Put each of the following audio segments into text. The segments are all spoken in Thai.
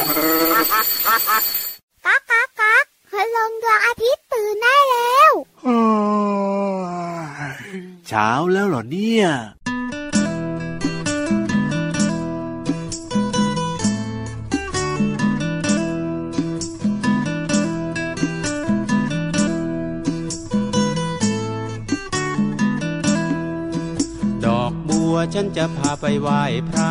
ก๊ากก๊ากก๊ากคืลงดวงอาทิตย์ตื่นได้แล้วเช้าแล้วเหรอเนี่ยดอกบัวฉันจะพาไปไหว้พระ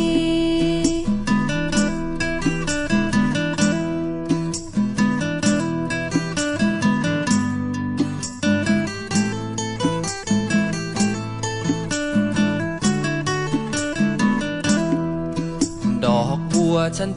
ี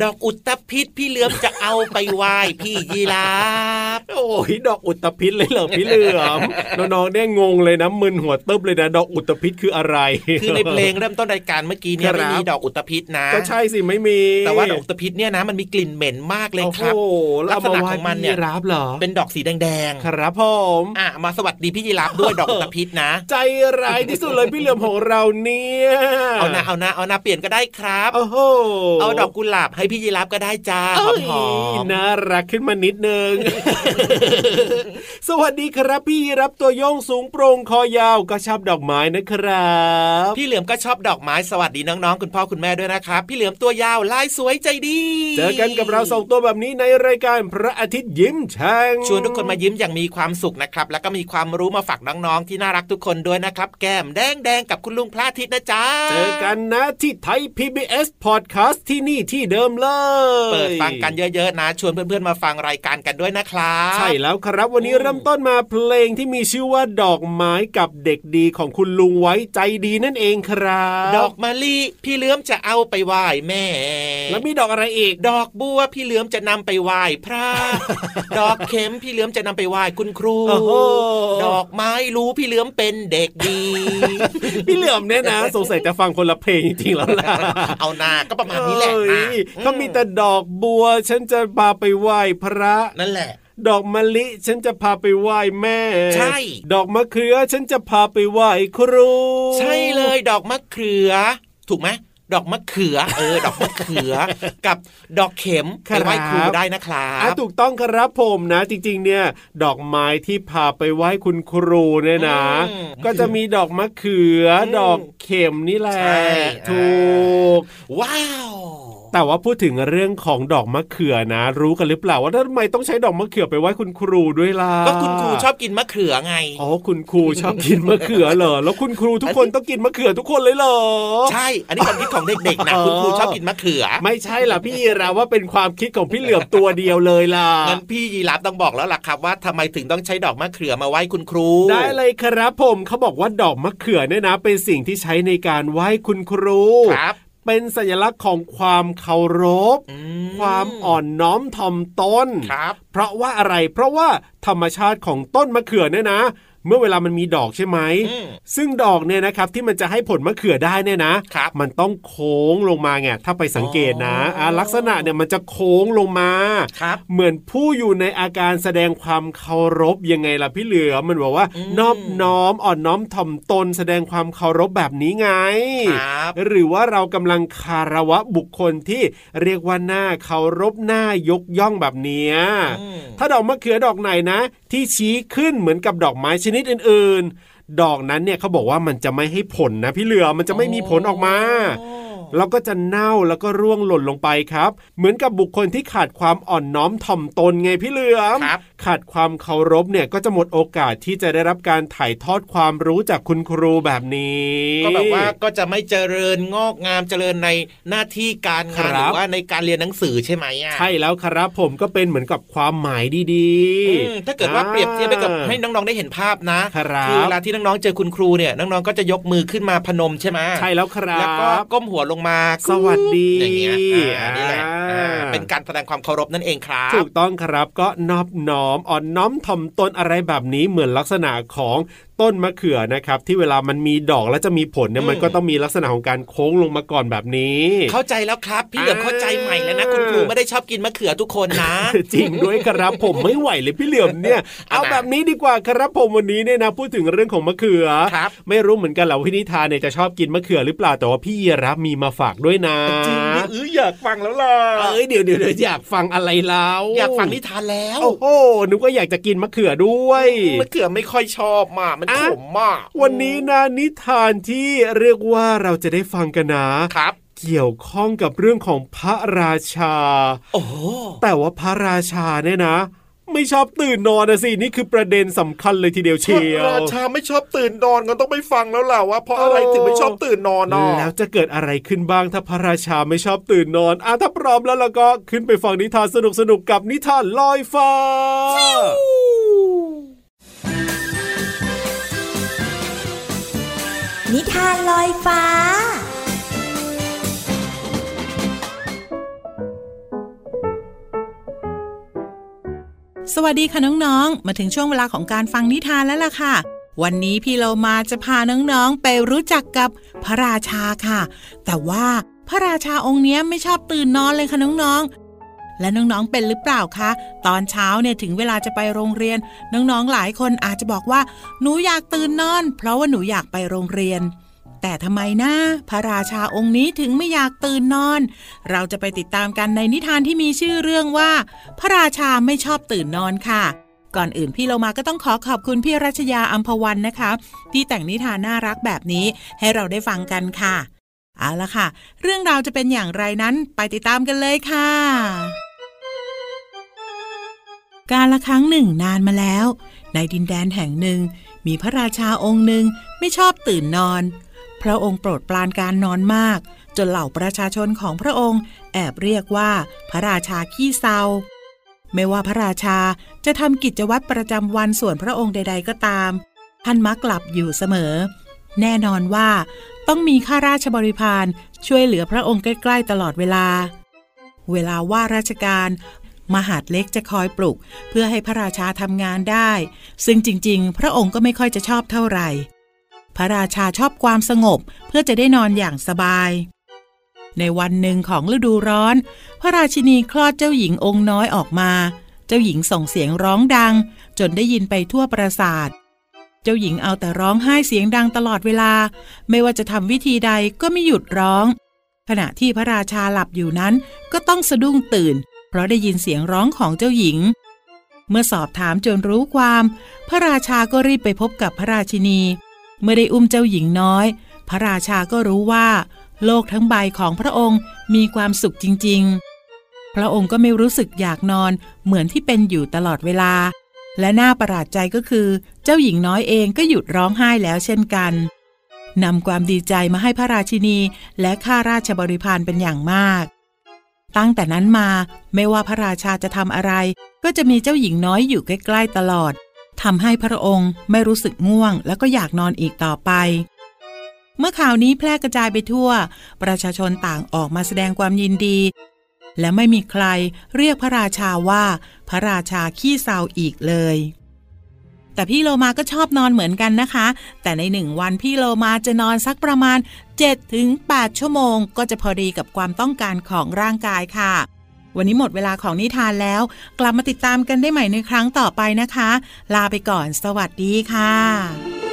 ดอกอุตตพิษพี่เหลือมจะเอาไปไหว้พี่ยีรา โอ้ยดอกอุตตพิษเลยเหรอพี่เหลือมน้องๆเนี่ยงงเลยนะมึนหัวตึ๊บเลยนะดอกอุตตพิษคืออะไร คือในเพลงเริ่มต้นรายการเมื่อกี้เนี่ยครับไม่มีดอกอุตตพิษนะ ก็ใช่สิไม่มี แต่ว่าดอกอุตตพิษเนี่ยนะมันมีกลิ่นเหม็นมากเลยครับโอ้โหลักษณะของมันเนี่ยอาาไหว้พี่รับเหรอเป็นดอกสีแดงครับผมๆอะมาสวัสดีพี่ยีราฟด้วยดอกอุตตพิษนะ ใจร้ายที่สุดเลยพี่เหลือมของเราเนี่ยเอานะเอานะเอานะเปลี่ยนก็ได้ครับโอ้โหเอาดอกกุหลาบให้พี่ยีราฟก็ได้จ้าหเอ้อยมหอมน่ารักขึ้นมานิดนึงสวัสดีครับพี่รับตัวโยงสูงโปร่งคอยาวก็ชอบดอกไม้นะครับ พี่เหลือมก็ชอบดอกไม้สวัสดีน้องๆ คุณพ่อคุณแม่ด้วยนะครับ พี่เหลือมตัวยาวลายสวยใจดี เจอกันกับเราสองตัวแบบนี้ในรายการพระอาทิตย์ยิ้มแฉ่งชวนทุกคนมายิ้มอย่างมีความสุขนะครับ แล้วก็มีความรู้มาฝากน้องๆ ที่น่ารักทุกคนด้วยนะครับ แก้มแดงแดงๆกับคุณลุงพระอาทิตย์นะจ๊ะเจอกันนะที่ไทย PBS Podcast ที่นี่ที่เดิมเลย เปิดฟังกันเยอะๆนะ ชวนเพื่อนๆมาฟังรายการกันด้วยนะครับใช่แล้วครับวันนี้อืมเริ่มต้นมาเพลงที่มีชื่อว่าดอกไม้กับเด็กดีของคุณลุงไว้ใจดีนั่นเองครับ ดอกมะลิพี่เหลือมจะเอาไปไหว้แม่ แล้วมีดอกอะไรอีก ดอกบัวพี่เหลือมจะนำไปไหว้พระ ดอกเข็มพี่เหลือมจะนำไปไหว้คุณครูโอ้โหดอกไม้รู้พี่เหลือมเป็นเด็กดี พี่เหลือมเนี่ยนะสงสัยจะฟังคนละเพลงจริงๆแล้วล่ะ เอานาก็ประมาณนี้แหละเอ้นะยเขามีแต่ดอกบัวฉันจะพาไปไหว้พระนั่นแหละ ดอกมะลิฉันจะพาไปไหว้แม่ ใช่ ดอกมะเขือฉันจะพาไปไหว้ครู ใช่เลยดอกมะเขือ ถูกไหมดอกมะเขือเออ ดอกมะเขือ กับดอกเข็มไปไหว้ครูได้นะครัอะบถูกต้องครับผมนะ จริง ๆ เนี่ย ดอกไม้ที่พาไปไหว้คุณครูเนี่ยนะอืมก็จะมีดอกมะเขืออมดอกเข็มนี่แหละใช่ถูก ว้าว แต่ว่าพูดถึงเรื่องของดอกมะเขือนะ รู้กันหรือเปล่าว่าทำไมต้องใช้ดอกมะเขือไปไหว้คุณครูด้วยล่ะก็คุณครูชอบกินมะเขือไงอ๋อคุณครูชอบกินมะเขือเหรอแล้วคุณครูทุกคนต้องกินมะเขือทุกคนเลยเหรอ ใช่ อันนี้ความคิดของเด็กๆนะอ๋อคุณครูชอบกินมะเขือ ไม่ใช่ล่ะพี่เราว่าเป็นความคิดของพี่เหลือมตัวเดียวเลยล่ะงั้นพี่ยีรับต้องบอกแล้วล่ะครับว่าทำไมถึงต้องใช้ดอกมะเขือมาไหว้คุณครู ได้เลยครับผมเขาบอกว่าดอกมะเขือเนี่ยนะ เป็นสิ่งที่ใช้ในการไหว้คุณครูครับ เป็นสัญลักษณ์ของความเคารพอืความอ่อนน้อมถ่อมตนครับเพราะว่าอะไรเพราะว่าธรรมชาติของต้นมะเขือเนี่ยนะ เมื่อเวลามันมีดอกใช่ไหมอืมซึ่งดอกเนี่ยนะครับที่มันจะให้ผลมะเขือได้เนี่ยนะครับมันต้องโค้งลงมาไงถ้าไปสังเกตนะอ๋ออ่าลักษณะเนี่ยมันจะโค้งลงมาครับเหมือนผู้อยู่ในอาการแสดงความเคารพยังไงล่ะพี่เหลือมันบอกว่าอืมนอบน้อมอ่อนน้อมถ่อมตนแสดงความเคารพแบบนี้ไงครับหรือว่าเรากำลังคารวะบุคคลที่เรียกว่าหน้าเคารพหน้ายกย่องแบบเนี้ยอืมถ้าดอกมะเขือดอกไหนนะ ที่ชี้ขึ้นเหมือนกับดอกไม้ชนิดอื่นๆ ดอกนั้นเนี่ยเขาบอกว่ามันจะไม่ให้ผลนะพี่เหลือมันจะไม่มีผลออกมาอ๋อแล้วก็จะเน่าแล้วก็ร่วงหล่นลงไปครับ เหมือนกับบุคคลที่ขาดความอ่อนน้อมถ่อมตนไงพี่เหลือมครับ ขาดความเคารพเนี่ยก็จะหมดโอกาสที่จะได้รับการถ่ายทอดความรู้จากคุณครูแบบนี้ ก็แบบว่าก็จะไม่เจริญงอกงามเจริญในหน้าที่การครังานบหรือว่าในการเรียนหนังสือใช่ไหมอะใช่แล้วครับผมก็เป็นเหมือนกับความหมายดีอืมถ้าเกิดว่าเปรียบเทียบไปกับให้น้องๆได้เห็นภาพนะครับอเวลาที่น้องๆเจอคุณครูเนี่ยน้องๆก็จะยกมือขึ้นมาพนมใช่ไหมใช่แล้วครับแล้วก็ก้มหัวลงมาสวัสดีอย่างเงี้ยอ่านี่แหละอ่าอ่าเป็นการแสดงความเคารพนั่นเองครับถูกต้องครับก็นอบน้อมอ่อนน้อมถ่อมตนอะไรแบบนี้เหมือนลักษณะของต้นมะเขือนะครับที่เวลามันมีดอกแล้วจะมีผลเนี่ยมันก็ต้องมีลักษณะของการโค้งลงมาก่อนแบบนี้ เข้าใจแล้วครับ พี่เหลือมเข้าใจใหม่แล้วนะคุณครูไม่ได้ชอบกินมะเขือทุกคนนะ จริงด้วยครับผมไม่ไหวเลยพี่เหลือมเนี่ย เอาเอานะแบบนี้ดีกว่าครับผมวันนี้เนี่ยนะพูดถึงเรื่องของมะเขือครับไม่รู้เหมือนกันแหละว่าพี่นิทานเนี่ยจะชอบกินมะเขือหรือเปล่าแต่ว่าพี่ยีรับมีมาฝากด้วยนะจริงดิเอออยากฟังแล้วล่ะเอ้ยเดี๋ยวเดี๋ยวเดี๋ยวอยากฟังอะไรแล้วอยากฟังนิทานแล้วโอ้โหนึกว่าอยากจะกินมะเขือด้วยมะเขือไม่ค่อยชอบมากมันอะขมมาก วันนี้นะนิทานที่เรียกว่าเราจะได้ฟังกันนะครับ เกี่ยวข้องกับเรื่องของพระราชาโอ้โหแต่ว่าพระราชาเนี่ยนะไม่ชอบตื่นนอนนะสิ นี่คือประเด็นสำคัญเลยทีเดียวเชียวราชาไม่ชอบตื่นนอนก็ต้องไปฟังแล้วล่ะว่าเพราะอะไรถึงไม่ชอบตื่นนอนเนาะแล้วจะเกิดอะไรขึ้นบ้างถ้าพระราชาไม่ชอบตื่นนอนอะถ้าพร้อมแล้วเราก็ขึ้นไปฟังนิทานสนุกๆกับนิทานลอยฟ้า นิทานลอยฟ้า สวัสดีค่ะน้องๆ มาถึงช่วงเวลาของการฟังนิทานแล้วล่ะค่ะ วันนี้พี่เรามาจะพาน้องๆ ไปรู้จักกับพระราชาค่ะ แต่ว่าพระราชาองค์นี้ไม่ชอบตื่นนอนเลยค่ะน้องๆ และน้องๆ เป็นหรือเปล่าคะ ตอนเช้าเนี่ยถึงเวลาจะไปโรงเรียน น้องๆ หลายคนอาจจะบอกว่า หนูอยากตื่นนอน เพราะว่าหนูอยากไปโรงเรียน แต่ทำไมนะพระราชาองค์นี้ถึงไม่อยากตื่นนอน เราจะไปติดตามกันในนิทานที่มีชื่อเรื่องว่า พระราชาไม่ชอบตื่นนอนค่ะ ก่อนอื่นพี่เรามาก็ต้องขอขอบคุณพี่รัชยาอัมพวันนะคะ ที่แต่งนิทานน่ารักแบบนี้ให้เราได้ฟังกันค่ะเอาละค่ะ เรื่องราวจะเป็นอย่างไรนั้นไปติดตามกันเลยค่ะ การละครั้งหนึ่งนานมาแล้ว ในดินแดนแห่งหนึ่ง มีพระราชาองค์หนึ่งไม่ชอบตื่นนอน พระองค์โปรดปรานการนอนมาก จนเหล่าประชาชนของพระองค์ แอบเรียกว่าพระราชาขี้เศร้าไม่ว่าพระราชาจะทำกิจวัตรประจำวันส่วนพระองค์ใด ๆ ก็ตาม ท่านมักหลับอยู่เสมอ แน่นอนว่า ต้องมีข้าราชบริพารช่วยเหลือพระองค์ใกล้ ๆ ตลอดเวลา เวลาว่าราชการ มหาดเล็กจะคอยปลุก เพื่อให้พระราชาทำงานได้ ซึ่งจริง ๆ พระองค์ก็ไม่ค่อยจะชอบเท่าไหร่ พระราชาชอบความสงบเพื่อจะได้นอนอย่างสบาย ในวันหนึ่งของฤดูร้อน พระราชินีคลอดเจ้าหญิงองค์น้อยออกมา เจ้าหญิงส่งเสียงร้องดัง จนได้ยินไปทั่วปราสาทเจ้าหญิงเอาแต่ร้องไห้เสียงดังตลอดเวลา ไม่ว่าจะทำวิธีใดก็ไม่หยุดร้อง ขณะที่พระราชาหลับอยู่นั้นก็ต้องสะดุ้งตื่น เพราะได้ยินเสียงร้องของเจ้าหญิง เมื่อสอบถามจนรู้ความ พระราชาก็รีบไปพบกับพระราชินี เมื่อได้อุ้มเจ้าหญิงน้อย พระราชาก็รู้ว่า โลกทั้งใบของพระองค์มีความสุขจริง ๆ พระองค์ก็ไม่รู้สึกอยากนอนเหมือนที่เป็นอยู่ตลอดเวลา และน่าประหลาดใจก็คือ เจ้าหญิงน้อยเองก็หยุดร้องไห้แล้วเช่นกันนำความดีใจมาให้พระราชินีและข้าราชบริพารเป็นอย่างมาก ตั้งแต่นั้นมาไม่ว่าพระราชาจะทำอะไร ก็จะมีเจ้าหญิงน้อยอยู่ใกล้ๆตลอดทำให้พระองค์ไม่รู้สึกง่วง แล้วก็อยากนอนอีกต่อไป เมื่อข่าวนี้แพร่กระจายไปทั่ว ประชาชนต่างออกมาแสดงความยินดี และไม่มีใครเรียกพระราชาว่า พระราชาขี้เศร้าอีกเลย แต่พี่โลมาก็ชอบนอนเหมือนกันนะคะ แต่ในหนึ่งวันพี่โลมาจะนอนสักประมาณ7-8ถึง8ชั่วโมง ก็จะพอดีกับความต้องการของร่างกายค่ะ วันนี้หมดเวลาของนิทานแล้ว กลับมาติดตามกันได้ใหม่ในครั้งต่อไปนะคะ ลาไปก่อน สวัสดีค่ะ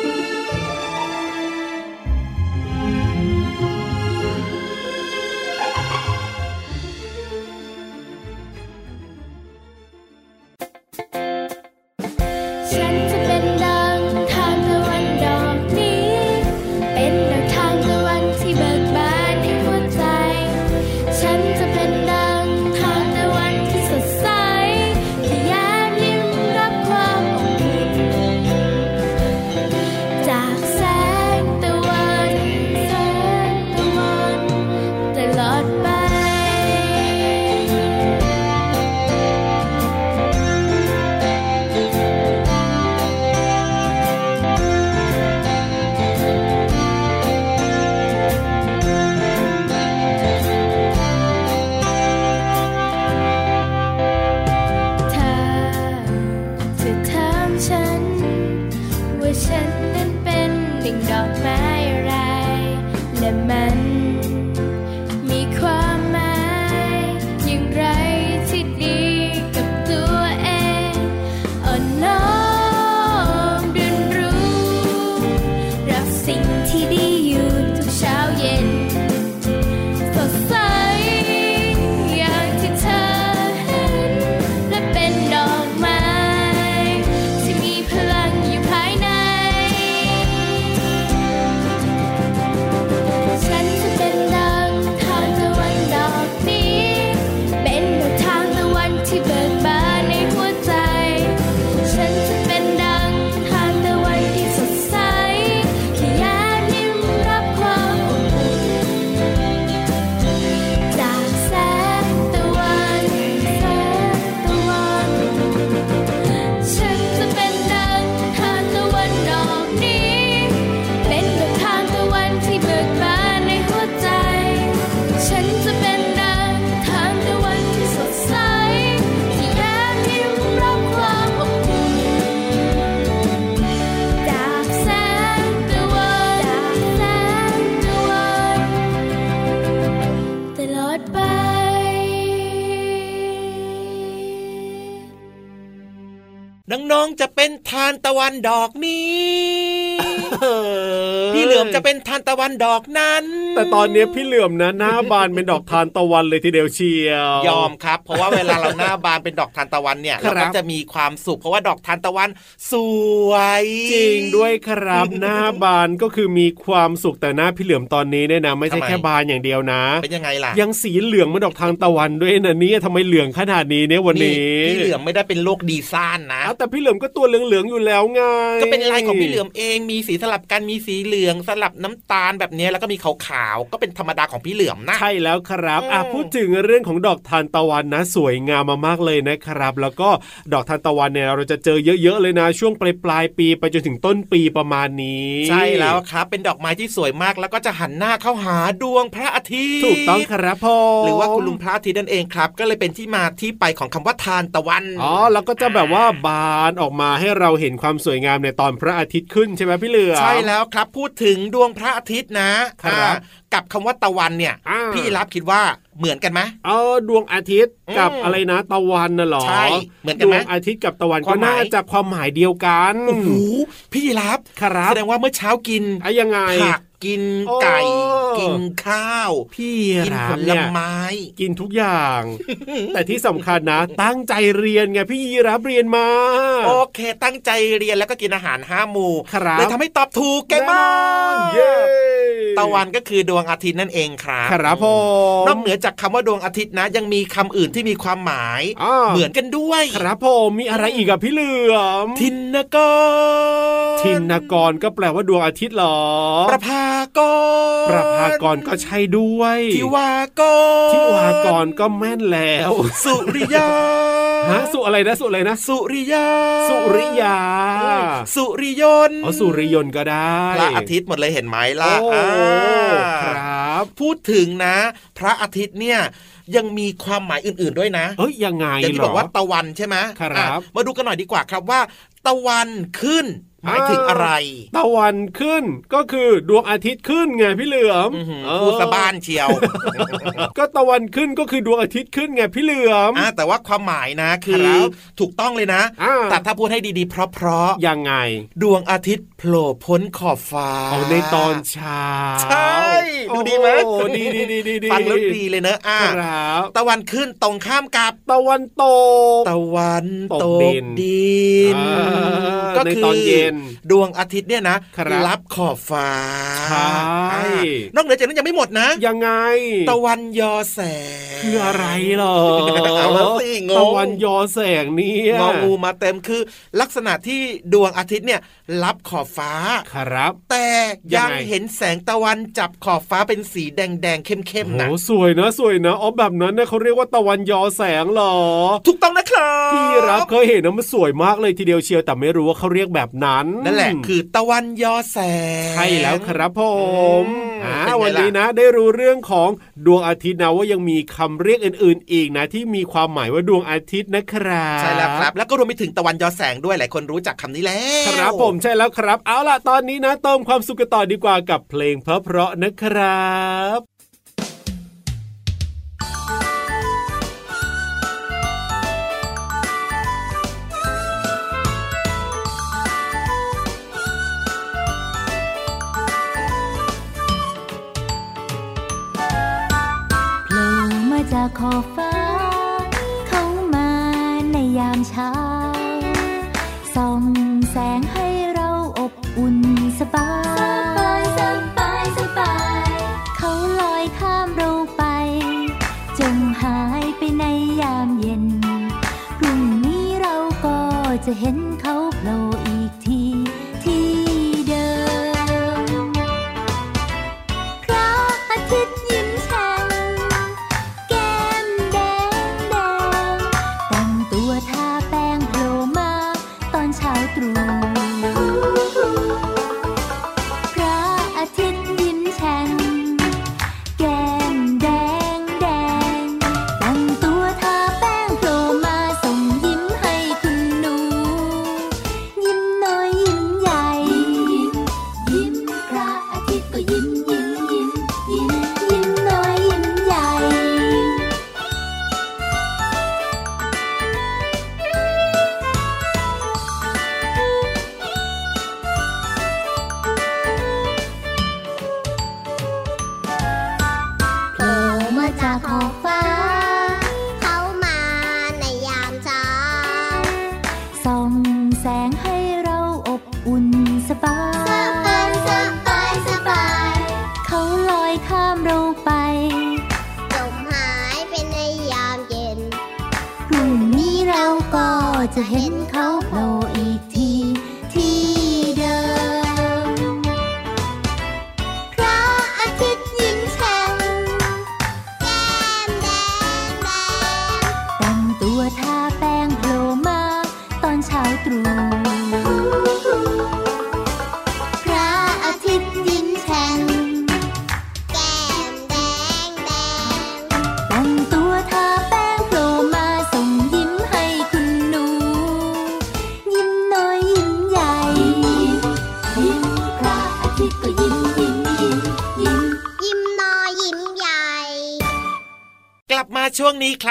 Man. วันดอกนี้ พี่เหลือมจะเป็นทานตะวันดอกนั้น แต่ตอนนี้พี่เหลือมนะหน้าบานเป็นดอกทานตะวันเลยทีเดียวเชียวยอมครับ เพราะว่าเวลาเราหน้าบานเป็นดอกทานตะวันเนี่ยครัเราบก็จะมีความสุข เพราะว่าดอกทานตะวันสวยจริงด้วยครับหน้าบานก็คือมีความสุขแต่หน้าพี่เหลือมตอนนี้เนี่ยนะไม่ใช่ทำไมแค่บานอย่างเดียวนะเป็นยังไงล่ะยังสีเหลืองเหมาดอกทานตะวันด้วยนะเนี่ยทำไมเหลืองขนาดนี้เนี่ยวันนี้พี่เหลือมไม่ได้เป็นโรคดีซ่านนะอ้าวแต่พี่เหลือมก็ตัวเหลืองๆอยู่แล้วไงก็เป็นลายของพี่เหลือมเองมีสีสลับกันมีสีเหลืองสลับน้ำตาลแบบนี้แล้วก็มีขาวๆก็เป็นธรรมดาของพี่เหลือมนะ ใช่แล้วครับอะอืมพูดถึงเรื่องของดอกทานตะวันนะ สวยงามมามากเลยนะครับ แล้วก็ดอกทานตะวันเนี่ยเราจะเจอเยอะๆเลยนะ ช่วงปลายปลายๆปีไปจนถึงต้นปีประมาณนี้ ใช่แล้วครับ เป็นดอกไม้ที่สวยมากแล้วก็จะหันหน้าเข้าหาดวงพระอาทิตย์ถูกต้องครับพ่อหรือว่าคุณลุงพระอาทิตย์นั่นเองครับ ก็เลยเป็นที่มาที่ไปของคำว่าทานตะวันอ๋อแล้วก็จะแบบว่าบานออกมาให้เราเห็นความสวยงามในตอนพระอาทิตย์ขึ้นใช่ไหมพี่เหลือมใช่แล้วครับ พูดถึงดวงพระอาทิตย์นะครับอ่ากับคำว่าตะวันเนี่ยอ่าพี่รับคิดว่าเหมือนกันไหมเออดวงอาทิตย์กับอืมอะไรนะตะวันน่ะเหรอใช่เหมือนกันไหมดวงอาทิตย์กับตะวันคก็วามหมายน่าจะความหมายเดียวกันโอ้โหพี่รับครับแสดงว่าเมื่อเช้ากินอะยังไงผัก กินโอ้ไก่ กินข้าว พี่กินราผมลเนี่ยไม้ กินทุกอย่าง แต่ที่สำคัญนะ ตั้งใจเรียนไงพี่ยีรับเรียนมา โอเค ตั้งใจเรียนแล้วก็กินอาหารห้าหมู่ครับเลยทำให้ตอบถูกเก่งมากเย้ตะวันก็คือดวงอาทิตย์นั่นเองครับครับผมนอกเหนือจากคำว่าดวงอาทิตย์นะ ยังมีคำอื่นที่มีความหมายอ่าเหมือนกันด้วย ครับผมมีอะไรอีกอะพี่เหลือมทินนกรทินกรก็แปลว่าดวงอาทิตย์เหรอประภากรประภากรก็ใช่ด้วยทิวากรทิวากรก็แม่นแล้ว สุริยาฮะสุอะไรนะสุอะไรนะ สุริยา สุริยา สุริยนต์อ๋อสุริยนต์ก็ได้พระอาทิตย์หมดเลยเห็นไหมล่ะโอ้อ่าครับ พูดถึงนะ พระอาทิตย์เนี่ยยังมีความหมายอื่น ๆด้วยนะ เอ้ยยังไงอย่างที่เหรบอกว่าตะวันใช่ไหมครับอะมาดูกันหน่อยดีกว่าครับว่า ตะวันขึ้น หมายถึงอะไร ตะวันขึ้นก็คือดวงอาทิตย์ขึ้นไงพี่เหลือมอื้อหือเออพูดสะบ้านเชียว ก็ตะวันขึ้นก็คือดวงอาทิตย์ขึ้นไงพี่เหลือมอะแต่ว่าความหมายนะคือครับถูกต้องเลยนะอ่าแต่ถ้าพูดให้ดีๆ เพราะยังไงๆดวงอาทิตย์โผล่พ้นขอบฟ้าเอาในตอนเช้าใช่ดูดีไหมโอ้ดีดีดีดีดีฟังแล้วดีเลยเนอะอะครับตะวันขึ้นตรงข้ามกับตะวันตกตะวันตตกกดินดินอ่าก็ในคือตอนเย็นดวงอาทิตย์เนี่ยนะครับรับขอบฟ้าใช่อ่านอกเหนือจากนั้นยังไม่หมดนะ ยังไง ตะวันยอแสงคืออะไรเหรอเอาแล้วสิงงตะวันยอแสงเนี่ยงองูมาเต็มคือลักษณะที่ดวงอาทิตย์เนี่ยรับขอบฟ้าครับ แต่ยัยังงไงเห็นแสงตะวันจับขอบฟ้าเป็นสีแดงๆเข้มๆนะโอ้สวยนะสวยนะอ๋อแบบนั้นเนี่ยเขาเรียกว่าตะวันยอแสงเหรอ ถูกต้องนะครับพี่รับเคยเห็นนะมันสวยมากเลยทีเดียวเชียวแต่ไม่รู้ว่าเขาเรียกแบบนั้นนั่นแหละคือตะวันยอแสงใช่แล้วครับผมอืมอ่าเป็นไงล่ะวันนี้นะ ได้รู้เรื่องของดวงอาทิตย์นะว่ายังมีคำเรียกอื่น ๆ อีกนะ ที่มีความหมายว่าดวงอาทิตย์นะครับใช่แล้วครับ แล้วก็รวมไปถึงตะวันยอแสงด้วยหลายคนรู้จักคำนี้แล้วครับผมใช่แล้วครับ เอาล่ะตอนนี้นะเติมความสุขกันต่อดีกว่ากับเพลงเพราะๆนะครับ ขอบฟ้า เข้ามาในยามเช้า ส่องแสงให้เราอบอุ่นสบาย สบายสบาย เขาลอยข้ามเราไป จงหายไปในยามเย็น พรุ่งนี้เราก็จะเห็น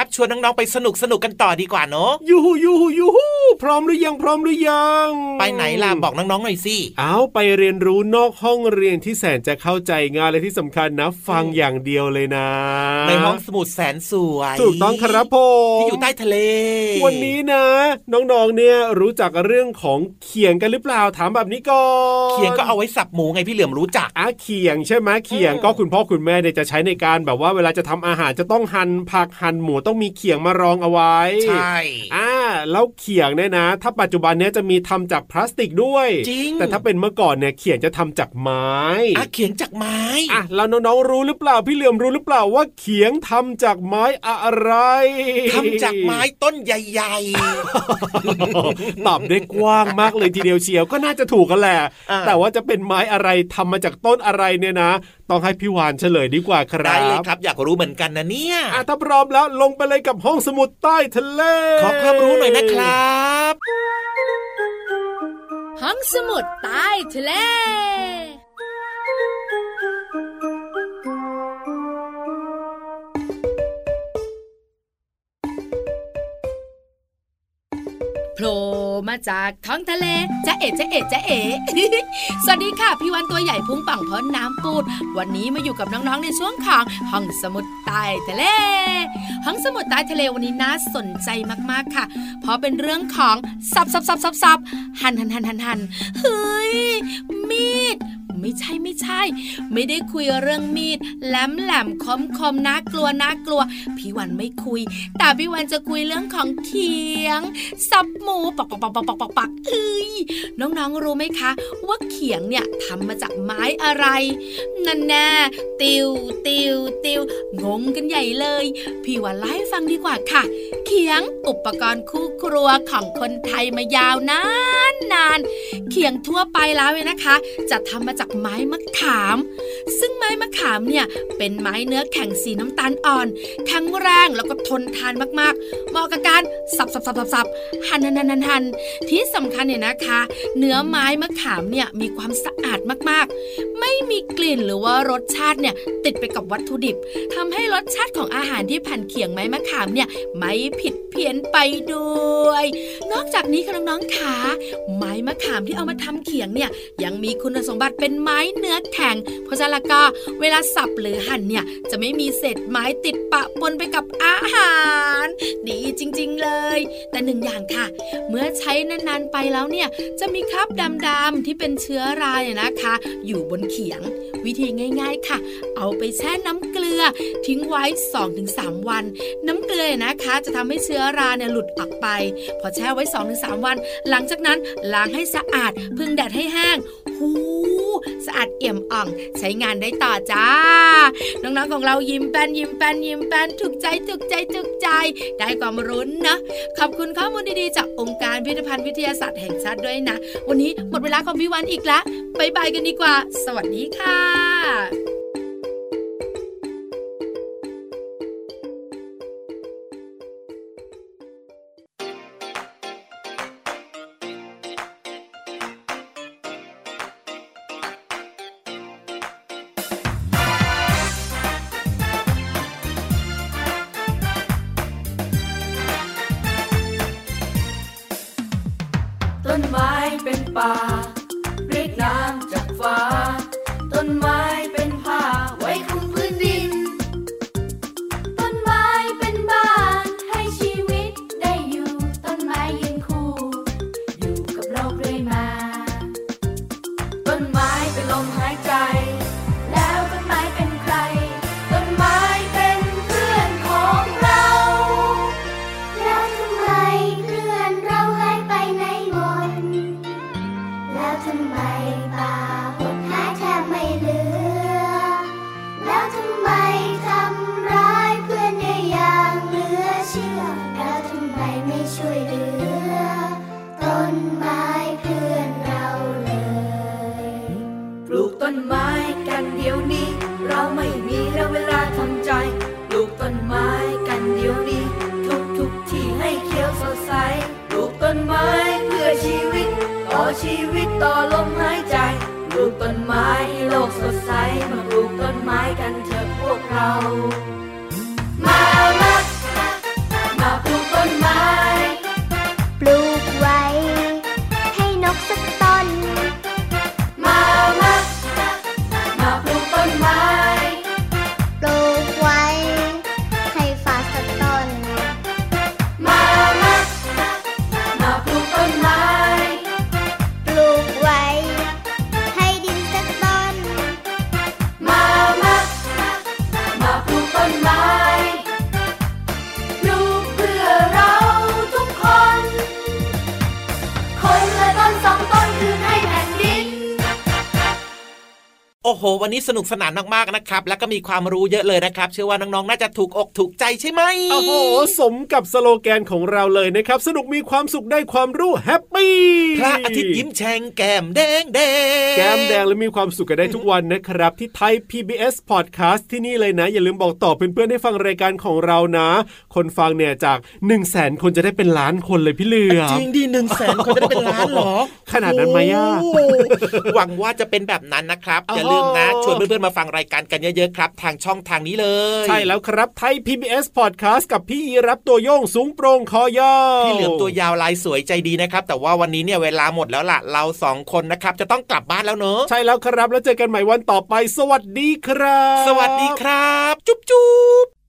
ช่วงนี้ครับ ชวนน้องๆไปสนุกสนุกกันต่อดีกว่าเนอะยูฮูยูฮูยูฮูพร้อมหรือยังพร้อมหรือยัง ไปไหนล่ะบอกน้องๆหน่อยสิเอาไปเรียนรู้นอกห้องเรียนที่แสนจะเข้าใจงานและที่สำคัญนะ ฟังอย่างเดียวเลยนะ ในห้องสมุดแสนสวยถูกต้องครับผมที่อยู่ใต้ทะเล วันนี้นะ น้องๆเนี่ยรู้จักเรื่องของเขียงกันหรือเปล่าถามแบบนี้ก่อนเขียงก็เอาไว้สับหมูไงพี่เหลือมรู้จักอะเขียงใช่ไหมเขียงอืมก็คุณพ่อคุณแม่เนี่ยจะใช้ในการแบบว่าเวลาจะทำอาหารจะต้องหั่นผักหั่นหมูต้องมีเขียงมารองเอาไว้ใช่อ่าแล้วเขียงเนี่ยนะ ถ้าปัจจุบันเนี้ยจะมีทำจากพลาสติกด้วยจริงแต่ถ้าเป็นเมื่อก่อนเนี่ยเขียงจะทำจากไม้อะเขียงจากไม้อะแล้วน้องๆรู้หรือเปล่าพี่เหลื่อมรู้หรือเปล่าว่าเขียงทำจากไม้อะไรทำจากไม้ต้นใหญ่ตอบได้กว้างมากเลยทีเดียวเชียวก็น่าจะถูกกันแหละอ่าแต่ว่าจะเป็นไม้อะไรทำมาจากต้นอะไรเนี่ยนะ ต้องให้พี่วานเฉลยดีกว่าคๆรัได้เลยบครับ อยากรู้เหมือนกันนะเนี่ยอะถ้าพร้อมแล้วลงไปเลยกับห้องสมุดใต้ทะเล ขอความรู้หน่อยนะครับ ห้องสมุดใต้ทะเลโผล่ มาจากท้องทะเลจะเอ๋จะเอ๋จะเอ๋สวัสดีค่ะ พี่วันตัวใหญ่พุงป่องพ้นน้ำปูด วันนี้มาอยู่กับน้องๆในช่วงของห้องสมุดใต้ทะเล ห้องสมุดใต้ทะเลวันนี้น่าสนใจมากๆค่ะ เพราะเป็นเรื่องของสับสับสับสับสับหันหันหันหันหันเฮ้ยมีด ไม่ใช่ไม่ใช่ ไม่ได้คุยเรื่องมีดแหลมแหลมคมคมน่ากลัวน่ากลัว พี่วันไม่คุย แต่พี่วันจะคุยเรื่องของเขียงสับหมูปักปักปักปักปักปักปักเอ้ยน้องๆรู้ไหมคะ ว่าเขียงเนี่ยทำมาจากไม้อะไรนั่นแน่ติวติวติวงงกันใหญ่เลย พี่วันไล่ฟังดีกว่าค่ะ เขียงอุปกรณ์คู่ครัวของคนไทยมายาวนานนานเขียงทั่วไปแล้วเนี่ยนะคะ จะทำมาจากไม้มะขาม ซึ่งไม้มะขามเนี่ยเป็นไม้เนื้อแข็งสีน้ำตาลอ่อน แข็งแรงแล้วก็ทนทานมากๆเหมาะกับการสับสับสับสับสับหั่นหั่นหั่นหั่นที่สำคัญเนี่ยนะคะ เนื้อไม้มะขามเนี่ยมีความสะอาดมากๆ ไม่มีกลิ่นหรือว่ารสชาติเนี่ยติดไปกับวัตถุดิบทำให้รสชาติของอาหารที่ผ่านเขียงไม้มะขามเนี่ยไม่ผิดเพี้ยนไปด้วย นอกจากนี้ค่ะน้องๆขาไม้มะขามที่เอามาทำเขียงเนี่ยยังมีคุณสมบัติเป็นไม้เนื้อแข็ง เพราะฉะนั้นก็เวลาสับหรือหั่นเนี่ยจะไม่มีเศษไม้ติดปะปนไปกับอาหาร ดีจริง ๆ เลย แต่หนึ่งอย่างค่ะ เมื่อใช้นานๆไปแล้วเนี่ยจะมีคราบดำๆที่เป็นเชื้อราเนี่ยนะคะ อยู่บนเขียง วิธีง่าย ๆค่ะ เอาไปแช่น้ำเกลือ ทิ้งไว้ 2-3 วัน น้ำเกลือเนี่ยนะคะ จะทำให้เชื้อราเนี่ยหลุดออกไป พอแช่ไว้ 2-3 วัน หลังจากนั้นล้างให้สะอาด พึ่งแดดให้แห้ง หูสะอาดเอี่ยมอ่อง ใช้งานได้ต่อจ้า น้องๆของเรายิ้มแป้นยิ้มแป้นยิ้มแป้นถูกใจถูกใจถูกใจ ได้ความรุ้นะขอบคุณข้อมูลดีๆ จากองค์การพิพิธภัณฑ์วิทยาศาสตร์แห่งชาติด้วยนะ วันนี้หมดเวลาของพี่วันอีกแล้วบายบายกันดีกว่า สวัสดีค่ะ ชีวิตต่อลมหายใจปลูกต้นไม้โลกสดใสมาปลูกต้นไม้กันเถอะพวกเรา โอ้โห วันนี้สนุกสนานมากๆนะครับ แล้วก็มีความรู้เยอะเลยนะครับ เชื่อว่าน้องๆน่าจะถูกอกถูกใจใช่ไหมโอ้โหสมกับสโลแกนของเราเลยนะครับ สนุกมีความสุขได้ความรู้แฮปปี้พระอาทิตย์ยิ้มแฉ่งแก้มแดงแดงแก้มแดงและมีความสุขกันได้ทุกวันนะครับ ที่ไทย PBS Podcast ที่นี่เลยนะ อย่าลืมบอกต่อเพื่อนๆให้ฟังรายการของเรานะ คนฟังเนี่ยจาก1นึ่งแสนคนจะได้เป็นล้านคนเลยพี่เหลือมจริงดิหนึ่งแสนคนจะได้เป็นล้านเหรอ ขนาดนั้นไหมอะโอ้โหหวังว่าจะเป็นแบบนั้นนะครับอย่าลืมนะ ชวนเพื่อนๆมาฟังรายการกันเยอะๆครับ ทางช่องทางนี้เลย ใช่แล้วครับไทย PBS Podcast กับพี่ยีรับตัวโยงสูงโปร่งคอยาวพี่เหลือมตัวยาวลายสวยใจดีนะครับ แต่ว่าวันนี้เนี่ยเวลาหมดแล้วล่ะเราสองคนนะครับ จะต้องกลับบ้านแล้วเนอะใช่แล้วครับแล้วเจอกันใหม่วันต่อไป สวัสดีครับ สวัสดีครับ จุ๊บจุ๊บ